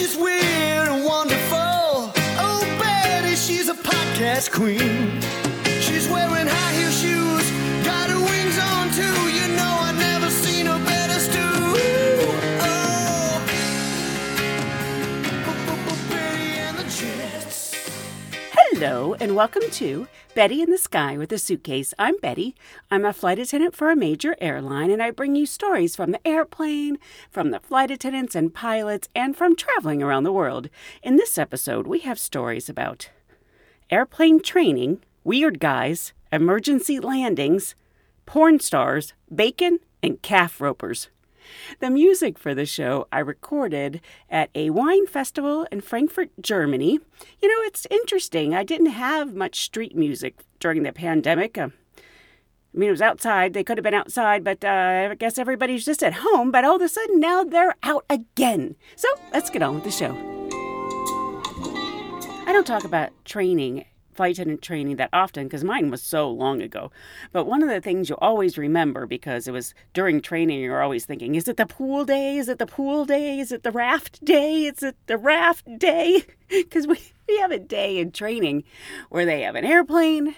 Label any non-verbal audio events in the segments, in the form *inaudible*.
She's weird and wonderful. Oh, Betty, she's a podcast queen. She's wearing high heel shoes, got her wings on too. You know I've never seen her better stew. Oh, Betty and the Jets. Hello, and welcome to Betty in the Sky with a Suitcase. I'm Betty. I'm a flight attendant for a major airline, and I bring you stories from the airplane, from the flight attendants and pilots, and from traveling around the world. In this episode, we have stories about airplane training, weird guys, emergency landings, porn stars, bacon, and calf ropers. The music for the show I recorded at a wine festival in Frankfurt, Germany. You know, it's interesting. I didn't have much street music during the pandemic. Uh, I mean, it was outside. They could have been outside, but uh, I guess everybody's just at home. But all of a sudden, now they're out again. So let's get on with the show. I don't talk about training, flight attendant training that often because mine was so long ago. But one of the things you always remember because it was during training, you're always thinking, is it the pool day? Is it the pool day? Is it the raft day? Is it the raft day? *laughs* Because we, we have a day in training where they have an airplane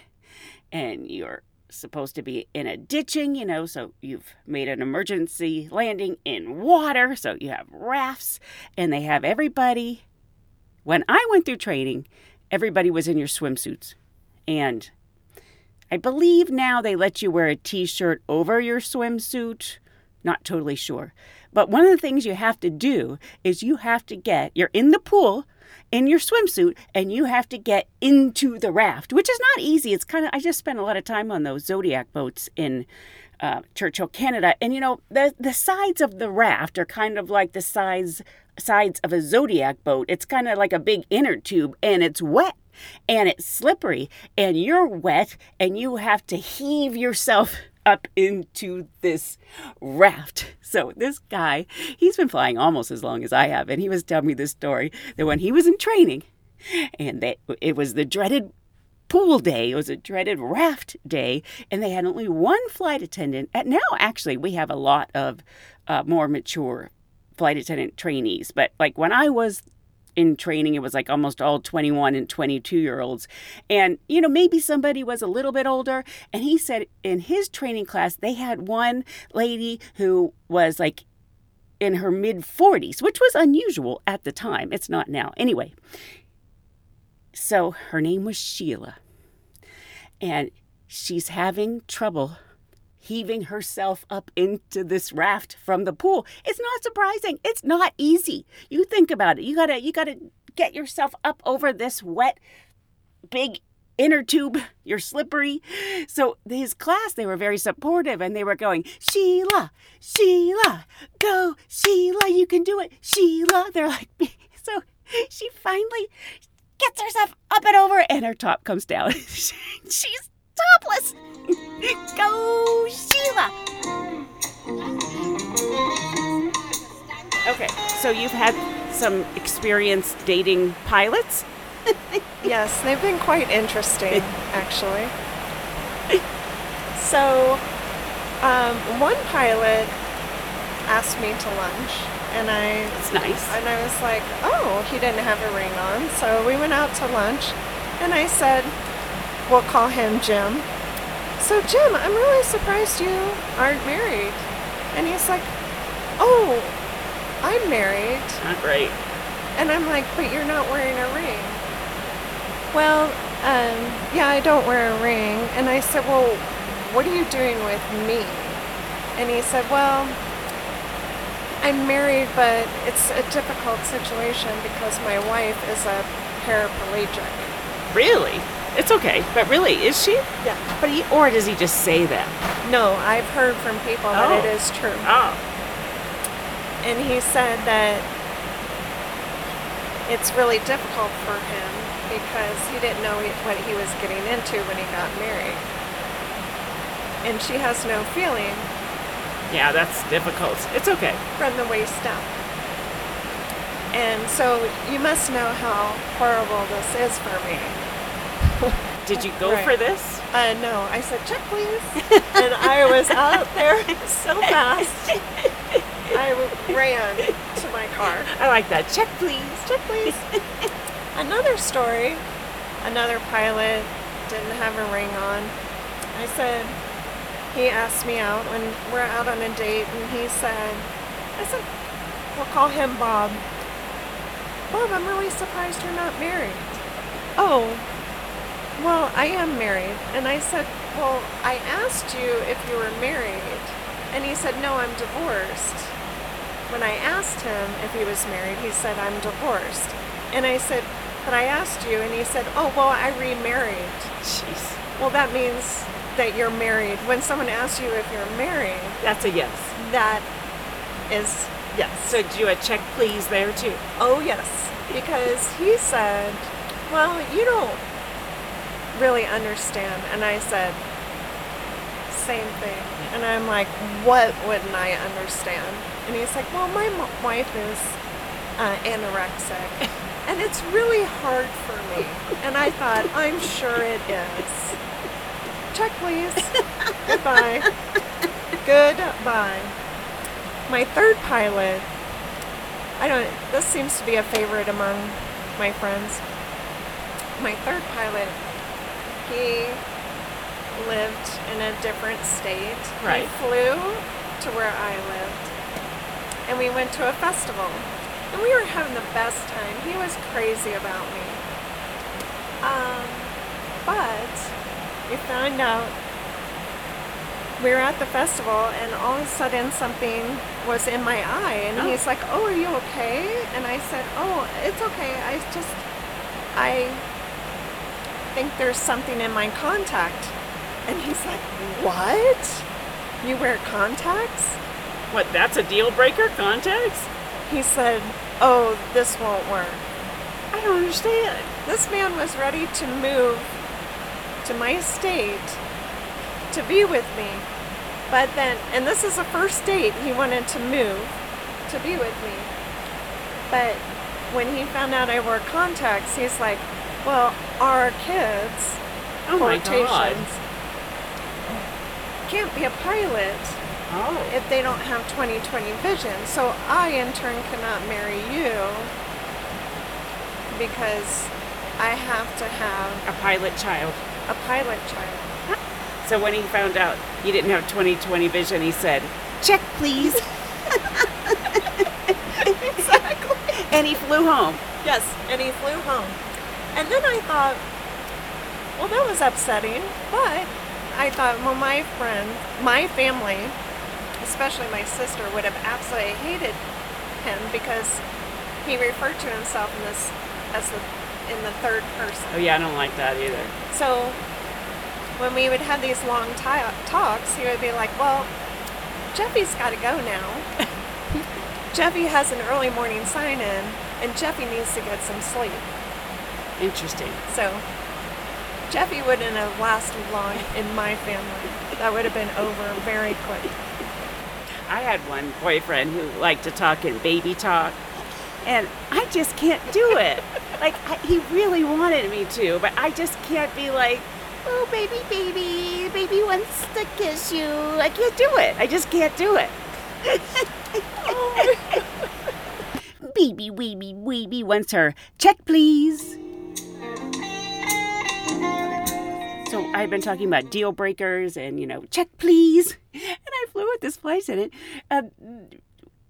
and you're supposed to be in a ditching, you know, so you've made an emergency landing in water, so you have rafts, and they have everybody. When I went through training, everybody was in your swimsuits. And I believe now they let you wear a t shirt over your swimsuit. Not totally sure. But one of the things you have to do is you have to get, you're in the pool in your swimsuit and you have to get into the raft, which is not easy. It's kind of, I just spent a lot of time on those Zodiac boats in uh, Churchill, Canada. And you know, the, the sides of the raft are kind of like the sides, sides of a Zodiac boat. It's kind of like a big inner tube and it's wet and it's slippery and you're wet and you have to heave yourself *laughs* up into this raft. So this guy, he's been flying almost as long as I have, and he was telling me this story that when he was in training, and that it was the dreaded pool day, it was a dreaded raft day, and they had only one flight attendant. And now, actually, we have a lot of uh, more mature flight attendant trainees. But like when I was in training, it was like almost all 21 and 22 year olds. And, you know, maybe somebody was a little bit older. And he said in his training class, they had one lady who was like in her mid 40s, which was unusual at the time. It's not now. Anyway, so her name was Sheila. And she's having trouble heaving herself up into this raft from the pool. It's not surprising. It's not easy. You think about it. You got to you got to get yourself up over this wet big inner tube. You're slippery. So his class, they were very supportive and they were going, Sheila, Sheila, go, Sheila, you can do it, Sheila. They're like, *laughs* so she finally gets herself up and over and her top comes down. *laughs* She's topless. *laughs* Go, Sheila. Okay, so you've had some experience dating pilots? *laughs* Yes, they've been quite interesting, *laughs* actually. So, um, one pilot asked me to lunch, and I It's nice. and I was like, "Oh, he didn't have a ring on." So we went out to lunch, and I said, "We'll call him Jim." So Jim, I'm really surprised you aren't married. And he's like, "Oh, I'm married." Not great. And I'm like, but you're not wearing a ring. Well, um, yeah, I don't wear a ring. And I said, well, what are you doing with me? And he said, well, I'm married, but it's a difficult situation because my wife is a paraplegic. Really? It's okay, but really, is she? Yeah. But he, or does he just say that? No, I've heard from people that it Oh. true. Oh, And he said that it's really difficult for him because he didn't know what he was getting into when he got married. And she has no feeling Yeah, that's difficult. It's okay. from the waist down. And so you must know how horrible this is for me. *laughs* Did you go Right. for this? Uh, no, I said, check please. *laughs* and I was out there so fast. *laughs* I ran to my car. I like that. Check, please. Check please. another story. Another pilot didn't have a ring on. I said, he asked me out when we're out on a date, and he said, I said, we'll call him Bob. Bob, I'm really surprised you're not married. Oh, well, I am married. And I said, Well, I asked you if you were married. And he said, No, I'm divorced. When I asked him if he was married, he said, I'm divorced. And I said, But I asked you. And he said, Oh, well, I remarried. Jeez. Well, that means that you're married. When someone asks you if you're married, That's a yes. that is yes. So do a check, please, there too. Oh, yes. Because he said, Well, you don't really understand. And I said, Same thing. And I'm like, What wouldn't I understand? And he's like, Well, my m- wife is uh, anorexic. *laughs* And it's really hard for me. And I thought, I'm sure it is. Check, please. Goodbye. Goodbye. My third pilot I don't. This seems to be a favorite among my friends. My third pilot, he lived in a different state. Right. He flew to where I lived, and we went to a festival, and we were having the best time. He was crazy about me. Um, but we found out we were at the festival and all of a sudden something was in my eye and Oh. he's like oh are you okay and i said oh it's okay i just i think there's something in my contact and he's like what you wear contacts What, that's a deal breaker? Contacts? he said oh this won't work I don't understand. this man was ready to move to my state to be with me. But then, and this is the first date he wanted to move to be with me. But when he found out I wore contacts, he's like, well, our kids, Oh my God. can't be a pilot Oh. if they don't have 20/20 vision. So I, in turn, cannot marry you because I have to have A pilot child. a pilot child. So when he found out you didn't have 20/20 vision, he said, "Check, please." *laughs* *laughs* exactly. And he flew home. Yes, and he flew home. And then I thought, well, that was upsetting, but I thought, well, my friend, my family, especially my sister, would have absolutely hated him because he referred to himself in this as the in the third person. Oh yeah, I don't like that either. So when we would have these long ti- talks, he would be like, "Well, Jeffy's got to go now. *laughs* Jeffy has an early morning sign-in, and Jeffy needs to get some sleep." Interesting. So Jeffy wouldn't have lasted long in my family. That would have been over very quick. I had one boyfriend who liked to talk in baby talk, and I just can't do it. like I, he really wanted me to, but I just can't be like, "Oh, baby, baby, baby wants to kiss you." I can't do it. I just can't do it. *laughs* baby, baby, baby wants her. Check, please. So I've been talking about deal breakers and you know, check please. *laughs* And I flew with this flight attendant. Uh,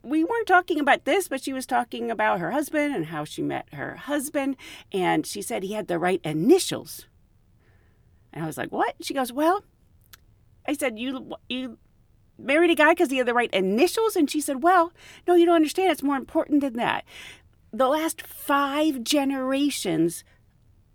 we weren't talking about this, but she was talking about her husband and how she met her husband, and she said he had the right initials. And I was like, "What?" She goes, "Well," I said, "You you married a guy because he had the right initials?" And she said, "Well, no, you don't understand. It's more important than that. The last five generations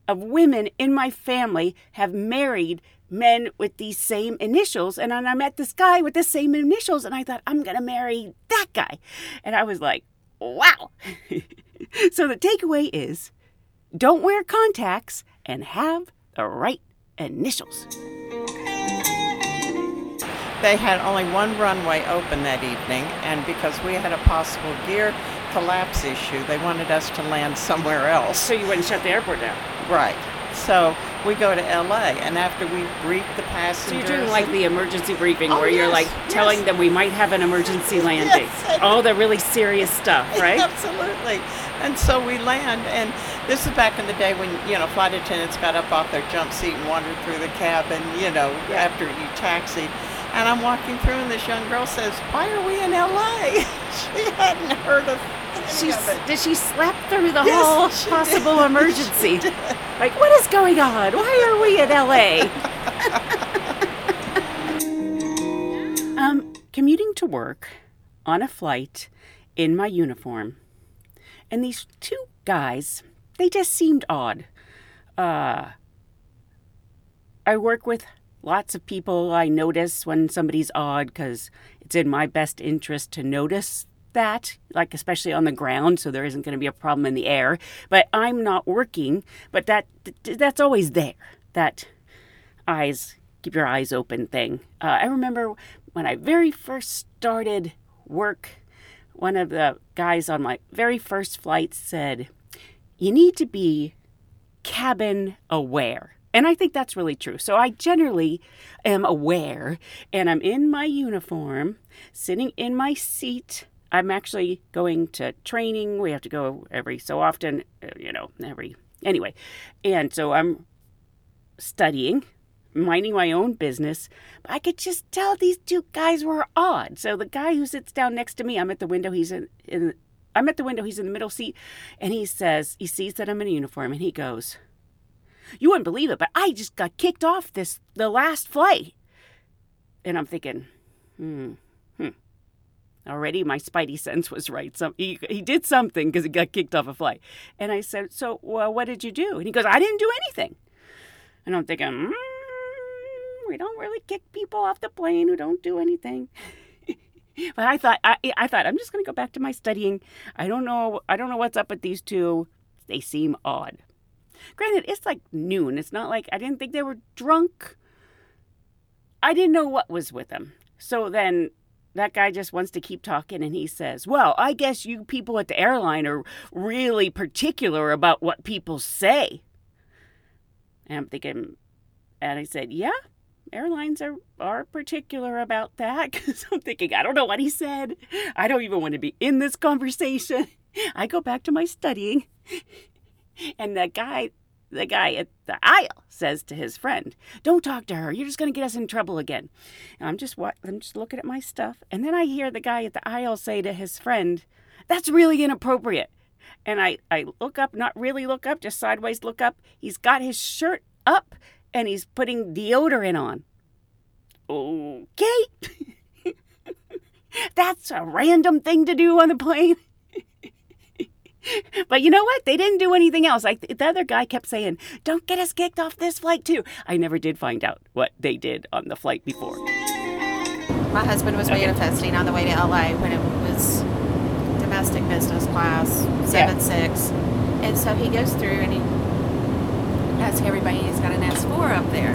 of women in my family have married men with these same initials. And I met this guy with the same initials, and I thought, I'm going to marry that guy. And I was like, wow. *laughs* so the takeaway is don't wear contacts and have the right initials. They had only one runway open that evening, and because we had a possible gear collapse issue, they wanted us to land somewhere else. So you wouldn't shut the airport down. Right. So we go to LA, and after we brief the passengers. So you're doing like the emergency briefing Oh, where you're yes, like yes. telling them we might have an emergency landing. Yes. All the really serious stuff, *laughs* right? Absolutely. And so we land, and this is back in the day when you know flight attendants got up off their jump seat and wandered through the cabin, you know, after you taxied. And I'm walking through, and this young girl says, "Why are we in LA?" *laughs* she hadn't heard of. Any She's, of it. did she slap through the Yes, whole possible *laughs* emergency? Like, what is going on? Why are we in LA? *laughs* um, commuting to work on a flight in my uniform, and these two guys, they just seemed odd. Uh, I work with lots of people. I notice when somebody's odd because it's in my best interest to notice that, like especially on the ground, so there isn't going to be a problem in the air. But I'm not working, but that that's always there. That eyes keep your eyes open thing. Uh, I remember when I very first started work, one of the guys on my very first flight said, "You need to be cabin aware." And I think that's really true. So I generally am aware and I'm in my uniform, sitting in my seat. I'm actually going to training. We have to go every so often, uh, you know, every anyway. And so I'm studying, minding my own business. I could just tell these two guys were odd. So the guy who sits down next to me, I'm at the window, he's in, in I'm at the window, he's in the middle seat, and he says, he sees that I'm in a uniform and he goes, you wouldn't believe it, but I just got kicked off this the last flight. And I'm thinking, hmm. Already my spidey sense was right. Some he, he did something because he got kicked off a flight. And I said, so well, what did you do? And he goes, I didn't do anything. And I'm thinking, mm, we don't really kick people off the plane who don't do anything. *laughs* but I thought, I, I thought, I'm just going to go back to my studying. I don't know, I don't know what's up with these two. They seem odd. Granted, it's like noon. It's not like I didn't think they were drunk. I didn't know what was with them. So then that guy just wants to keep talking and he says, Well, I guess you people at the airline are really particular about what people say. And I'm thinking, and I said, Yeah, airlines are, are particular about that. *laughs* Because I'm thinking, I don't know what he said. I don't even want to be in this conversation. *laughs* I go back to my studying. And the guy, the guy at the aisle says to his friend, "Don't talk to her. You're just going to get us in trouble again." And I'm just I'm just looking at my stuff, and then I hear the guy at the aisle say to his friend, "That's really inappropriate." And I I look up, not really look up, just sideways look up. He's got his shirt up and he's putting deodorant on. Okay. *laughs* That's a random thing to do on the plane. But you know what? They didn't do anything else. Like the other guy kept saying, "Don't get us kicked off this flight too." I never did find out what they did on the flight before. My husband was manifesting on the way to LA when it was domestic business class, seven six, and so he goes through and he asks everybody he's got an S four up there,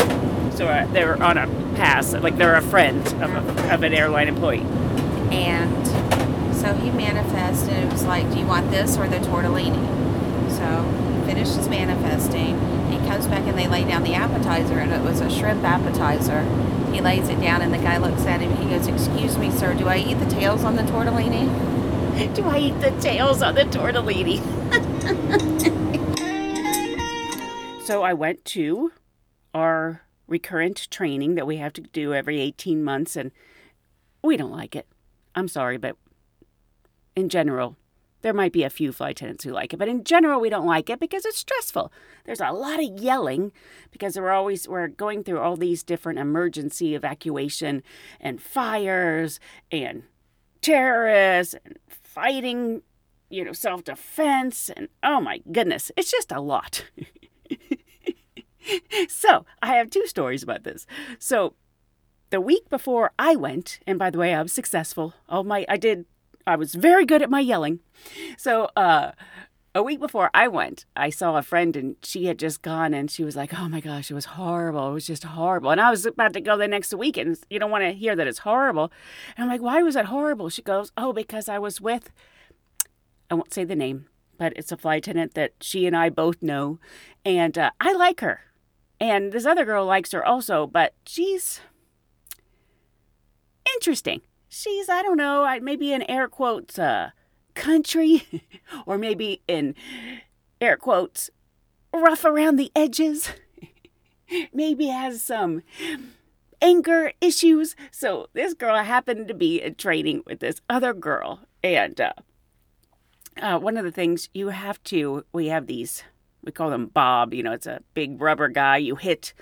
So uh, they were on a pass, like they're a friend of, a, of an airline employee. and so he manifested. And it was like, do you want this or the tortellini? So he finished his manifesting. He comes back and they lay down the appetizer, and it was a shrimp appetizer. He lays it down, and the guy looks at him. He goes, "Excuse me, sir, do I eat the tails on the tortellini?" *laughs* Do I eat the tails on the tortellini? *laughs* so I went to our recurrent training that we have to do every 18 months, and we don't like it. I'm sorry, but in general, there might be a few flight attendants who like it, but in general, we don't like it because it's stressful. There's a lot of yelling because we're always we're going through all these different emergency evacuation and fires and terrorists and fighting, you know, self defense. And oh my goodness, it's just a lot. *laughs* so I have two stories about this. So the week before I went, and by the way, I was successful. All my, I did, I was very good at my yelling. So, uh, a week before I went, I saw a friend and she had just gone and she was like, "Oh my gosh, it was horrible. It was just horrible." And I was about to go the next week and you don't want to hear that it's horrible. And I'm like, "Why was it horrible?" She goes, "Oh, because I was with I won't say the name, but it's a flight attendant that she and I both know and uh, I like her. And this other girl likes her also, but she's interesting. She's I don't know, maybe in air quotes uh country *laughs* or maybe in air quotes rough around the edges. *laughs* maybe has some anger issues. So this girl happened to be in training with this other girl, and uh, uh, one of the things you have to, we have these. We call them Bob. You know, it's a big rubber guy you hit,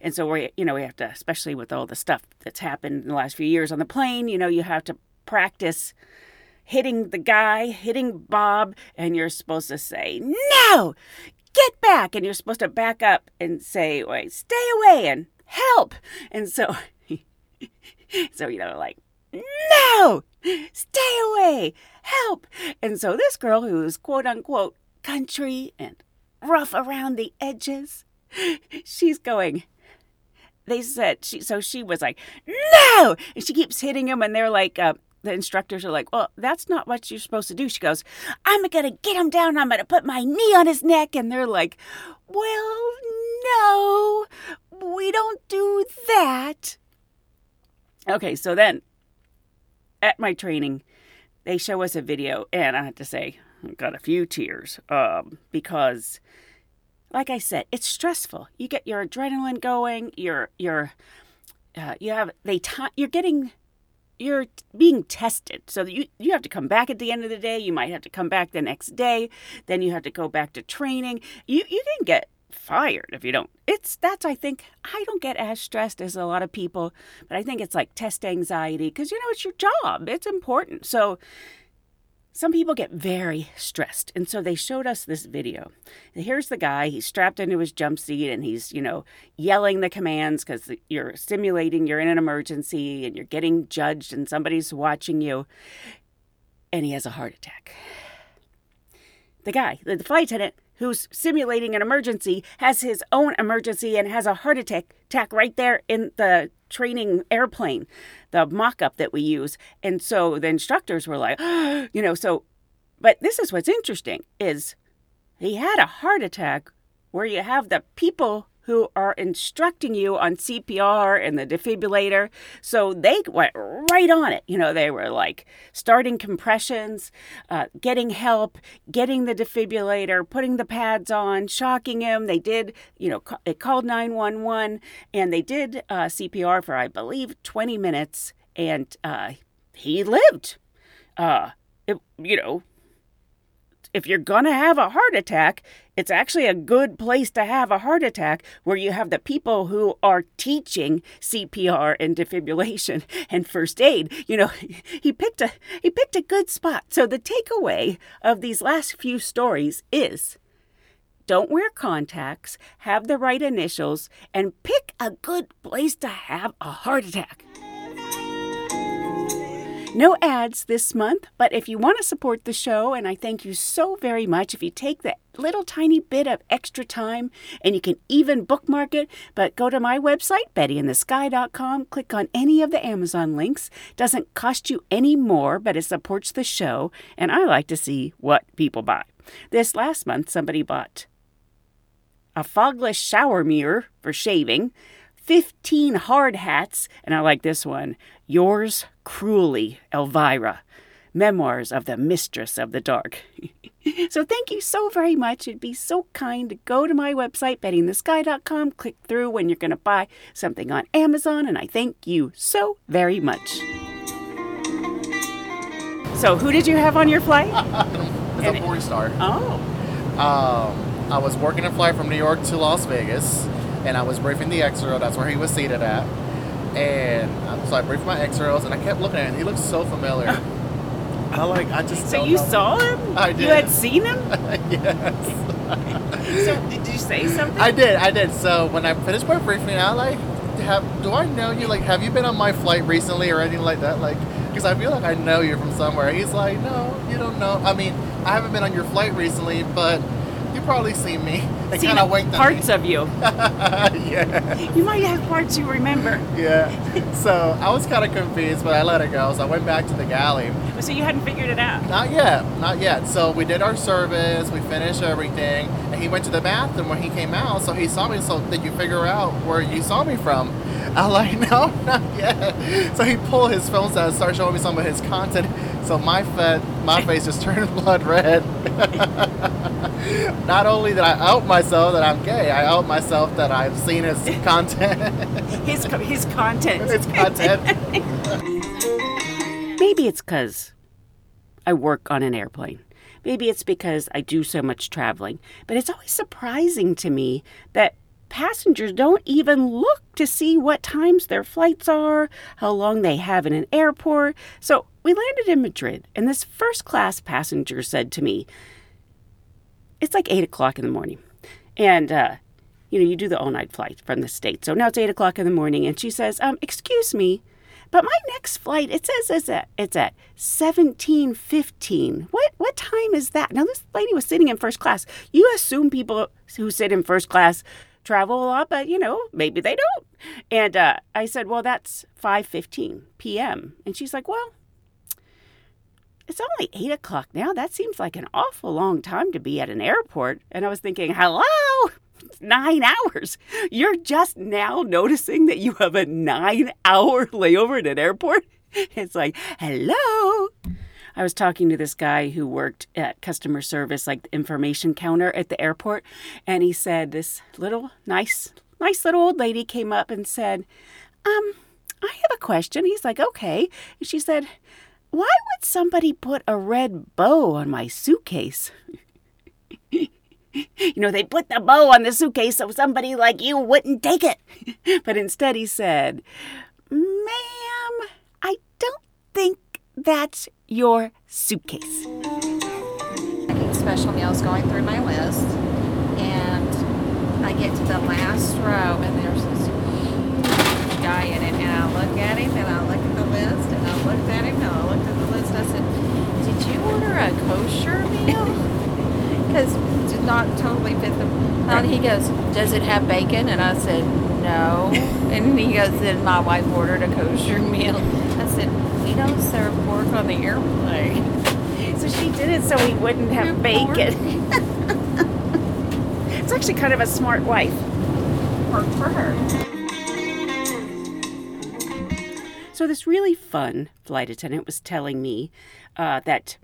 and so we, you know, we have to, especially with all the stuff that's happened in the last few years on the plane. You know, you have to practice hitting the guy, hitting Bob, and you're supposed to say, No, get back. And you're supposed to back up and say, Wait, stay away and help. And so, *laughs* so, you know, like, No, stay away, help. And so this girl who's quote unquote country and rough around the edges, *gasps* she's going, they said she so she was like no! And she keeps hitting him and they're like uh, the instructors are like well that's not what you're supposed to do. She goes i'm gonna get him down. I'm gonna put my knee on his neck. And they're like well no we don't do that. Okay so then at my training they show us a video and i have to say got a few tears um, because like I said, it's stressful. You get your adrenaline going. You're you're uh, you have they t- you're getting you're being tested. So you you have to come back at the end of the day. You might have to come back the next day. Then you have to go back to training. You you can get fired if you don't. It's that's I think I don't get as stressed as a lot of people, but I think it's like test anxiety because you know it's your job. It's important. So some people get very stressed. And so they showed us this video. And here's the guy, he's strapped into his jump seat and he's, you know, yelling the commands because you're simulating you're in an emergency and you're getting judged and somebody's watching you. And he has a heart attack. The guy, the flight attendant who's simulating an emergency, has his own emergency and has a heart attack, attack right there in the training airplane, the mock up that we use. And so the instructors were like, *gasps* you know, so, but this is what's interesting is he had a heart attack where you have the people who are instructing you on CPR and the defibrillator. So they went right on it. You know, they were like starting compressions, uh, getting help, getting the defibrillator, putting the pads on, shocking him. They did, you know, they called 911 and they did uh, CPR for, I believe, 20 minutes and uh, he lived. Uh, it, you know, if you're going to have a heart attack, it's actually a good place to have a heart attack where you have the people who are teaching CPR and defibrillation *laughs* and first aid. You know, *laughs* he picked a he picked a good spot. So the takeaway of these last few stories is don't wear contacts, have the right initials, and pick a good place to have a heart attack. No ads this month, but if you want to support the show, and I thank you so very much if you take that little tiny bit of extra time and you can even bookmark it, but go to my website, bettyinthesky.com, click on any of the Amazon links. Doesn't cost you any more, but it supports the show, and I like to see what people buy. This last month, somebody bought a fogless shower mirror for shaving, 15 hard hats, and I like this one Yours cruelly, Elvira. Memoirs of the Mistress of the Dark. *laughs* so thank you so very much. It'd be so kind to go to my website, bettyinthesky.com, click through when you're going to buy something on Amazon, and I thank you so very much. So who did you have on your flight? *laughs* It's a porn star. Oh, Um, I was working a flight from New York to Las Vegas, and I was briefing the X-Row. That's where he was seated at. And so I briefed my X-Rows, and I kept looking at him. He looked so familiar. *laughs* I like, I just so you know. saw him? I did. You had seen him? *laughs* yes. So did you say something? I did, I did. So when I finished my briefing, I like, have, do I know you? Like, have you been on my flight recently or anything like that? Like, Because I feel like I know you from somewhere. He's like, no, you don't know. I mean, I haven't been on your flight recently, but you probably seen me. They Seen kind of winked parts of you. *laughs* yeah. You might have parts you remember. Yeah. *laughs* So I was kind of confused, but I let it go. So I went back to the galley. So you hadn't figured it out. Not yet, not yet. So we did our service, we finished everything, and he went to the bathroom when he came out. So he saw me. So did you figure out where you saw me from? *laughs* I'm like, no, not yet. So he pulled his phone out and started showing me some of his content. So my fa- my face just turned blood red. Not only that I out myself that I'm gay, I out myself that I've seen his *laughs* content. His his content. his content. *laughs* Maybe it's because I work on an airplane. Maybe it's because I do so much traveling. But it's always surprising to me that passengers don't even look to see what times their flights are, how long they have in an airport. So we landed in Madrid, and this first class passenger said to me, It's like 8 o'clock in the morning. And, uh, you know, you do the all night flight from the States. So now it's 8 o'clock in the morning, and she says, um, Excuse me, but my next flight, it says it's at, it's at 1715. What, what time is that? Now, this lady was sitting in first class. You assume people who sit in first class travel a lot, but, you know, maybe they don't. And uh, I said, well, that's 5.15 p.m. And she's like, well, it's only 8 o'clock now. That seems like an awful long time to be at an airport. And I was thinking, hello? *laughs* Nine hours. You're just now noticing that you have a nine hour *laughs* layover at an airport? *laughs* It's like, hello. I was talking to this guy who worked at customer service, like the information counter at the airport, and he said this little nice, nice little old lady came up and said, Um, I have a question. He's like, okay. And she said, Why would somebody put a red bow on my suitcase? *laughs* you know, they put the bow on the suitcase so somebody like you wouldn't take it. *laughs* But instead, he said, Ma'am, I don't think that's your suitcase. special meals going through my list and I get to the last row and there's this *gasps* guy in it and I look at him and I look at the list looked at him and I looked at the list I said did you order a kosher meal? *laughs* Because it did not totally fit the and he goes does it have bacon? And I said no. *laughs* And he goes then my wife ordered a kosher meal. I said we don't serve pork on the airplane. So she did it so he wouldn't have bacon. *laughs* it's actually kind of a smart wife. worked for her So this really fun flight attendant was telling me uh, that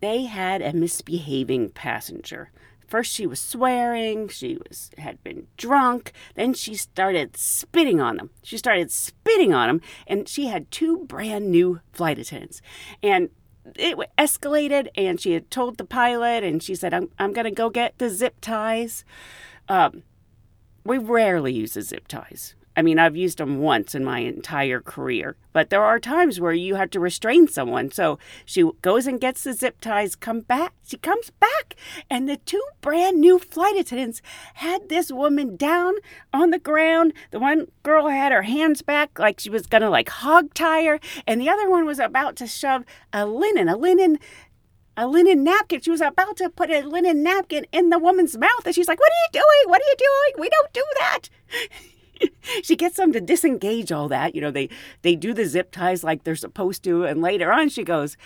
they had a misbehaving passenger. First, she was swearing. She was had been drunk. Then she started spitting on them. She started spitting on them, and she had two brand new flight attendants. And it escalated, and she had told the pilot, and she said, "I'm I'm gonna go get the zip ties." Um, we rarely use the zip ties. I mean, I've used them once in my entire career, but there are times where you have to restrain someone. So she goes and gets the zip ties, come back. She comes back, and the two brand new flight attendants had this woman down on the ground. The one girl had her hands back like she was gonna like hog tie her, and the other one was about to shove a linen, a linen a linen napkin. She was about to put a linen napkin in the woman's mouth, and she's like, "What are you doing? What are you doing? We don't do that." *laughs* *laughs* she gets them to disengage all that. You know, they they do the zip ties like they're supposed to, and later on she goes,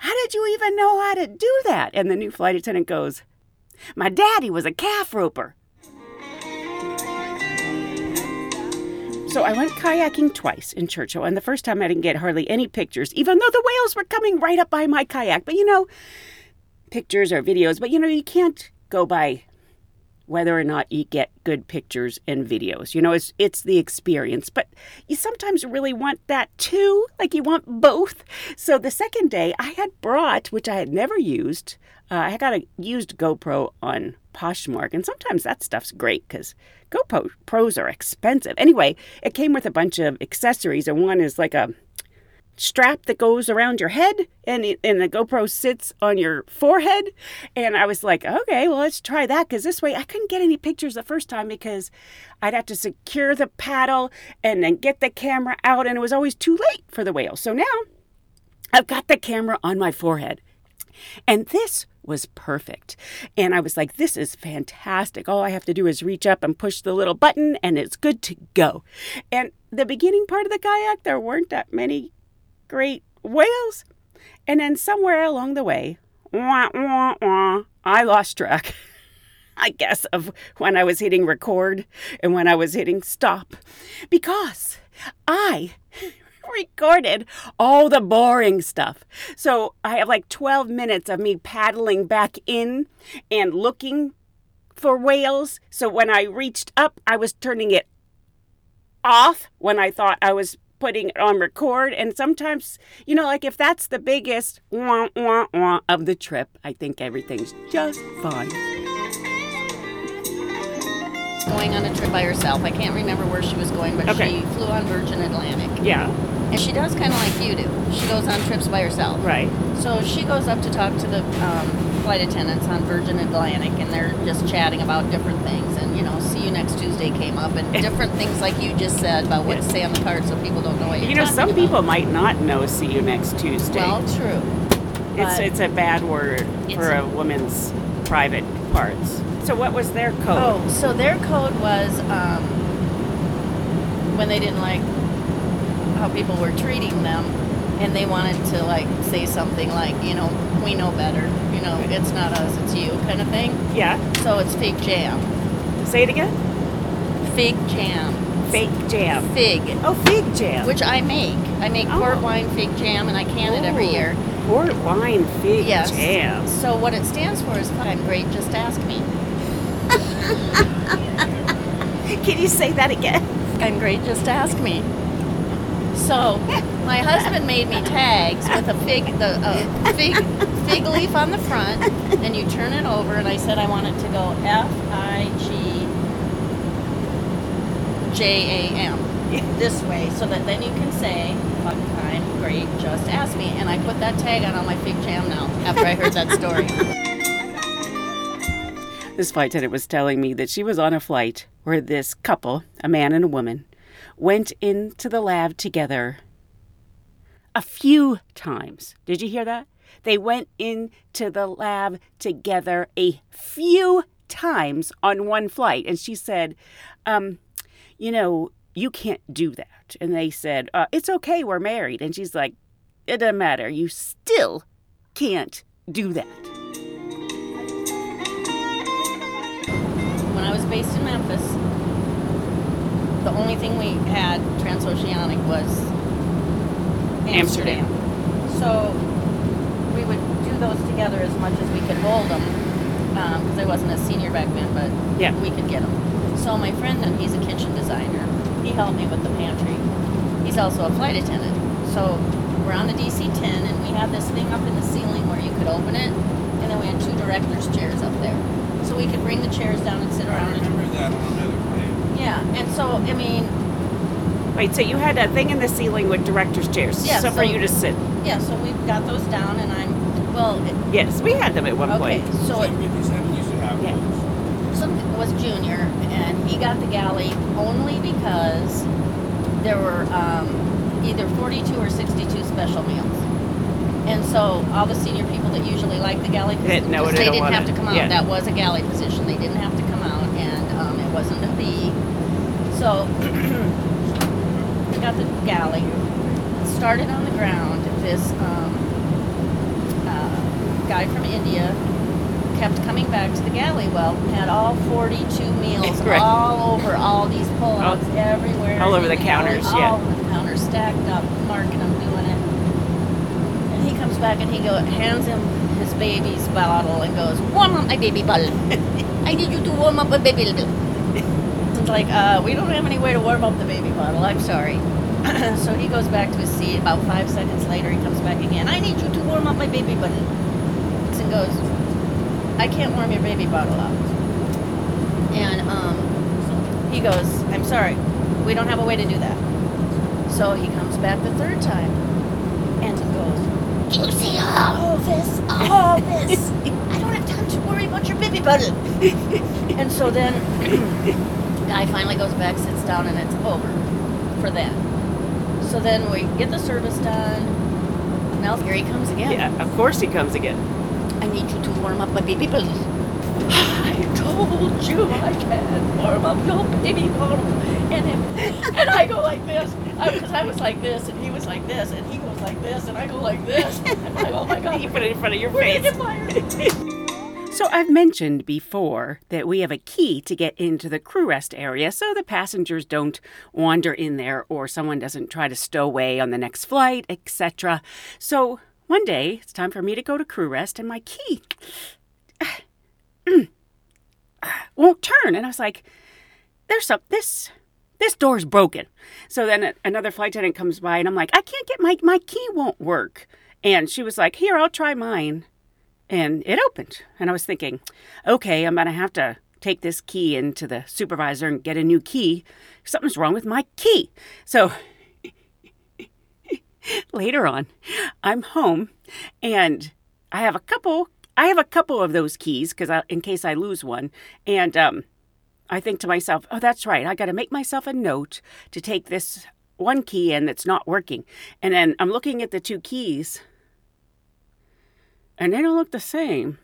"How did you even know how to do that?" And the new flight attendant goes, "My daddy was a calf roper." So I went kayaking twice in Churchill, and the first time I didn't get hardly any pictures, even though the whales were coming right up by my kayak. But you know, pictures or videos, but you know, you can't go by whether or not you get good pictures and videos. You know, it's it's the experience, but you sometimes really want that too. Like you want both. So the second day, I had brought, which I had never used. Uh, I got a used GoPro on Poshmark, and sometimes that stuff's great because GoPro pros are expensive. Anyway, it came with a bunch of accessories, and one is like a strap that goes around your head and and the GoPro sits on your forehead and I was like okay well let's try that cuz this way I couldn't get any pictures the first time because I'd have to secure the paddle and then get the camera out and it was always too late for the whale so now I've got the camera on my forehead. And this was perfect. And I was like, this is fantastic. All I have to do is reach up and push the little button, and it's good to go. And the beginning part of the kayak, there weren't that many great whales. And then somewhere along the way, wah, wah, wah, I lost track. *laughs* I guess, of when I was hitting record and when I was hitting stop because I *laughs* recorded all the boring stuff. So I have like 12 minutes of me paddling back in and looking for whales. So when I reached up, I was turning it off when I thought I was putting it on record. And sometimes, you know, like if that's the biggest wah, wah, wah of the trip, I think everything's just fine. going on a trip by herself. I can't remember where she was going, but Okay. she flew on Virgin Atlantic. Yeah, And she does kind of like you do. She goes on trips by herself. right. So she goes up to talk to the um, flight attendants on Virgin Atlantic, and they're just chatting about different things. And, you know, see you next Tuesday came up, and *laughs* different things like you just said about what to say on the card so people don't know what you're You know, some about. people might not know "see you next Tuesday." Well, true. it's it's a bad word for a woman's private parts. So what was their code? Oh, so their code was um, when they didn't like how people were treating them, and they wanted to like say something like, you know, we know better. You know, it's not us, it's you, kind of thing. Yeah. So it's fig jam, Say it again. fig jam, Fake jam. fig, Oh, fig jam. which I make. I make Oh. port wine fig jam, and I can it every Ooh. year. Port wine fig Yes. jam. So what it stands for is I'm great. Just ask me. *laughs* Can you say that again? I'm great, just ask me. So, my husband made me tags with a fig, the fig, fig leaf on the front, and you turn it over, and I said I want it to go F I G J A M this way, so that then you can say, "Fuck, I'm great, just ask me. And I put that tag on on my fig jam now after I heard that story. This flight attendant was telling me that she was on a flight where this couple, a man and a woman, went into the lav together a few times. Did you hear that? They went into the lav together a few times on one flight. And she said, um, You know, you can't do that. And they said, uh, It's okay, we're married. And she's like, It doesn't matter. You still can't do that. when I was based in Memphis, the only thing we had transoceanic was Amsterdam. So we would do those together as much as we could hold them, because um, I wasn't a senior back then, but Yeah. we could get them. So my friend, and he's a kitchen designer, he helped me with the pantry. He's also a flight attendant. So we're on the DC-10, and we had this thing up in the ceiling where you could open it, and then we had two director's chairs up there. So we could bring the chairs down and sit around. and that on another plane. Yeah, and so I mean, Wait, so you had a thing in the ceiling with director's chairs, Yeah, so for so- you to sit. yeah. So we've got those down, and I'm well. It, Yes, we had them at one okay, point. so it, 757 used to have Yeah. those. some was junior, and he got the galley only because there were um, either 42 or 62 special meals. And so all the senior people that usually like the galley Didn't position, know 'cause they they don't didn't want have it. to come out. Yeah. That was a galley position. They didn't have to come out, and um, it wasn't a B. So *clears throat* we got the galley. Started on the ground. This um, uh, guy from India kept coming back to the galley. Well, had all 42 meals *laughs* Right. all over all these pullouts everywhere. all over the galley, counters, yeah. All over the counters, stacked up, marking them, doing it. And he comes back and he go hands him his baby's bottle and goes, "Warm up my baby bottle. *laughs* I need you to warm up my baby bottle." Like, uh, we don't have any way to warm up the baby bottle. I'm sorry. *clears throat* so he goes back to his seat. About five seconds later, he comes back again. I need you to warm up my baby bottle. And goes, I can't warm your baby bottle up. And um, he goes, I'm sorry, we don't have a way to do that. So he comes back the third time and he goes, You see all this, all this. I don't have time to worry about your baby bottle. *laughs* and so then *clears throat* guy finally goes back, sits down, and it's over for that. So then we get the service done. Now here he comes again. Yeah, of course he comes again. I need you to warm up my baby bottle. *sighs* I told you I can't warm up your baby bottle. And, him, and I go like this. Because I, was like this, and he was like this, and he goes like this, and I go like this. And I, oh my God. *laughs* You put it in front of your We're face. *laughs* So I've mentioned before that we have a key to get into the crew rest area so the passengers don't wander in there or someone doesn't try to stow away on the next flight, etc. So one day it's time for me to go to crew rest and my key *clears throat* won't turn and I was like there's some this this door's broken. So then another flight attendant comes by and I'm like I can't get my my key won't work. And she was like, "Here, I'll try mine." And it opened. And I was thinking, okay, I'm going to have to take this key into the supervisor and get a new key. Something's wrong with my key. So *laughs* later on, I'm home and I have a couple. I have a couple of those keys because in case I lose one, and um, I think to myself, "Oh, that's right. I got to make myself a note to take this one key in that's not working." And then I'm looking at the two keys, and they don't look the same.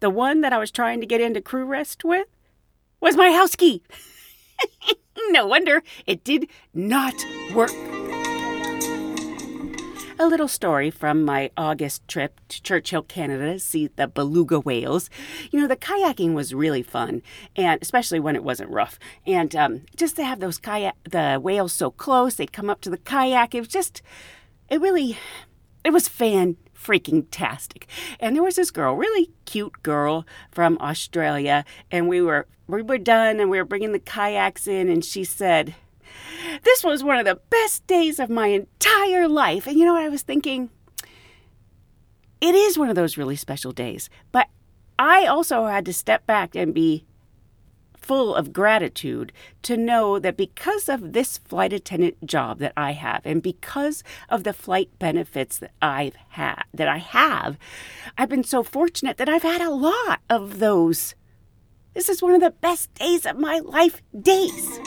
The one that I was trying to get into crew rest with was my house key. *laughs* no wonder it did not work. A little story from my August trip to Churchill, Canada to see the beluga whales. You know, the kayaking was really fun, and especially when it wasn't rough. And um, just to have those kayak, the whales so close, they'd come up to the kayak. It was just, it really, it was fan freaking tastic. And there was this girl, really cute girl from Australia, and we were we were done and we were bringing the kayaks in and she said, "This was one of the best days of my entire life." And you know what I was thinking? It is one of those really special days, but I also had to step back and be full of gratitude to know that because of this flight attendant job that I have and because of the flight benefits that I've had that I have I've been so fortunate that I've had a lot of those. This is one of the best days of my life. Days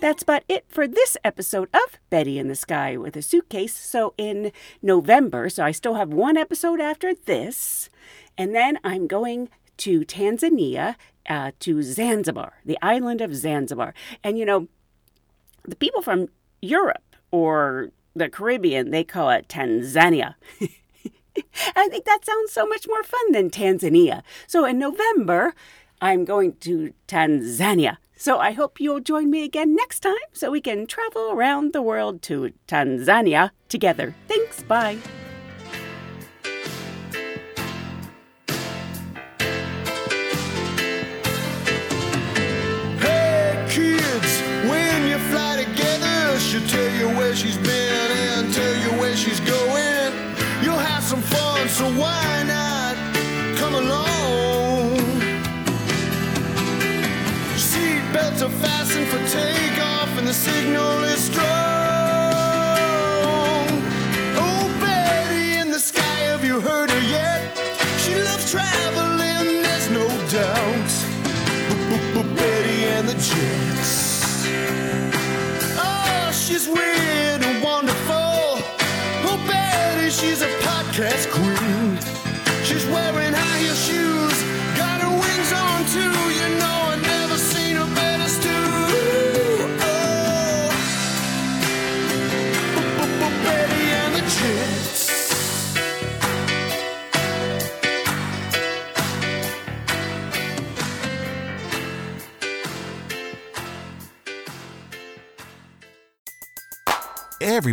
that's about it for this episode of Betty in the Sky with a Suitcase. So, in November, so I still have one episode after this, and then I'm going to Tanzania, uh, to Zanzibar, the island of Zanzibar. And you know, the people from Europe or the Caribbean, they call it Tanzania. *laughs* I think that sounds so much more fun than Tanzania. So in November, I'm going to Tanzania. So I hope you'll join me again next time so we can travel around the world to Tanzania together. Thanks, bye. Hey kids, when you fly together, she'll tell you where she's been Are fastened for takeoff, and the signal is strong. Oh, Betty in the sky, have you heard her yet? She loves traveling, there's no doubt. Betty and the Jets. Oh, she's weird and wonderful. Oh, Betty, she's a podcast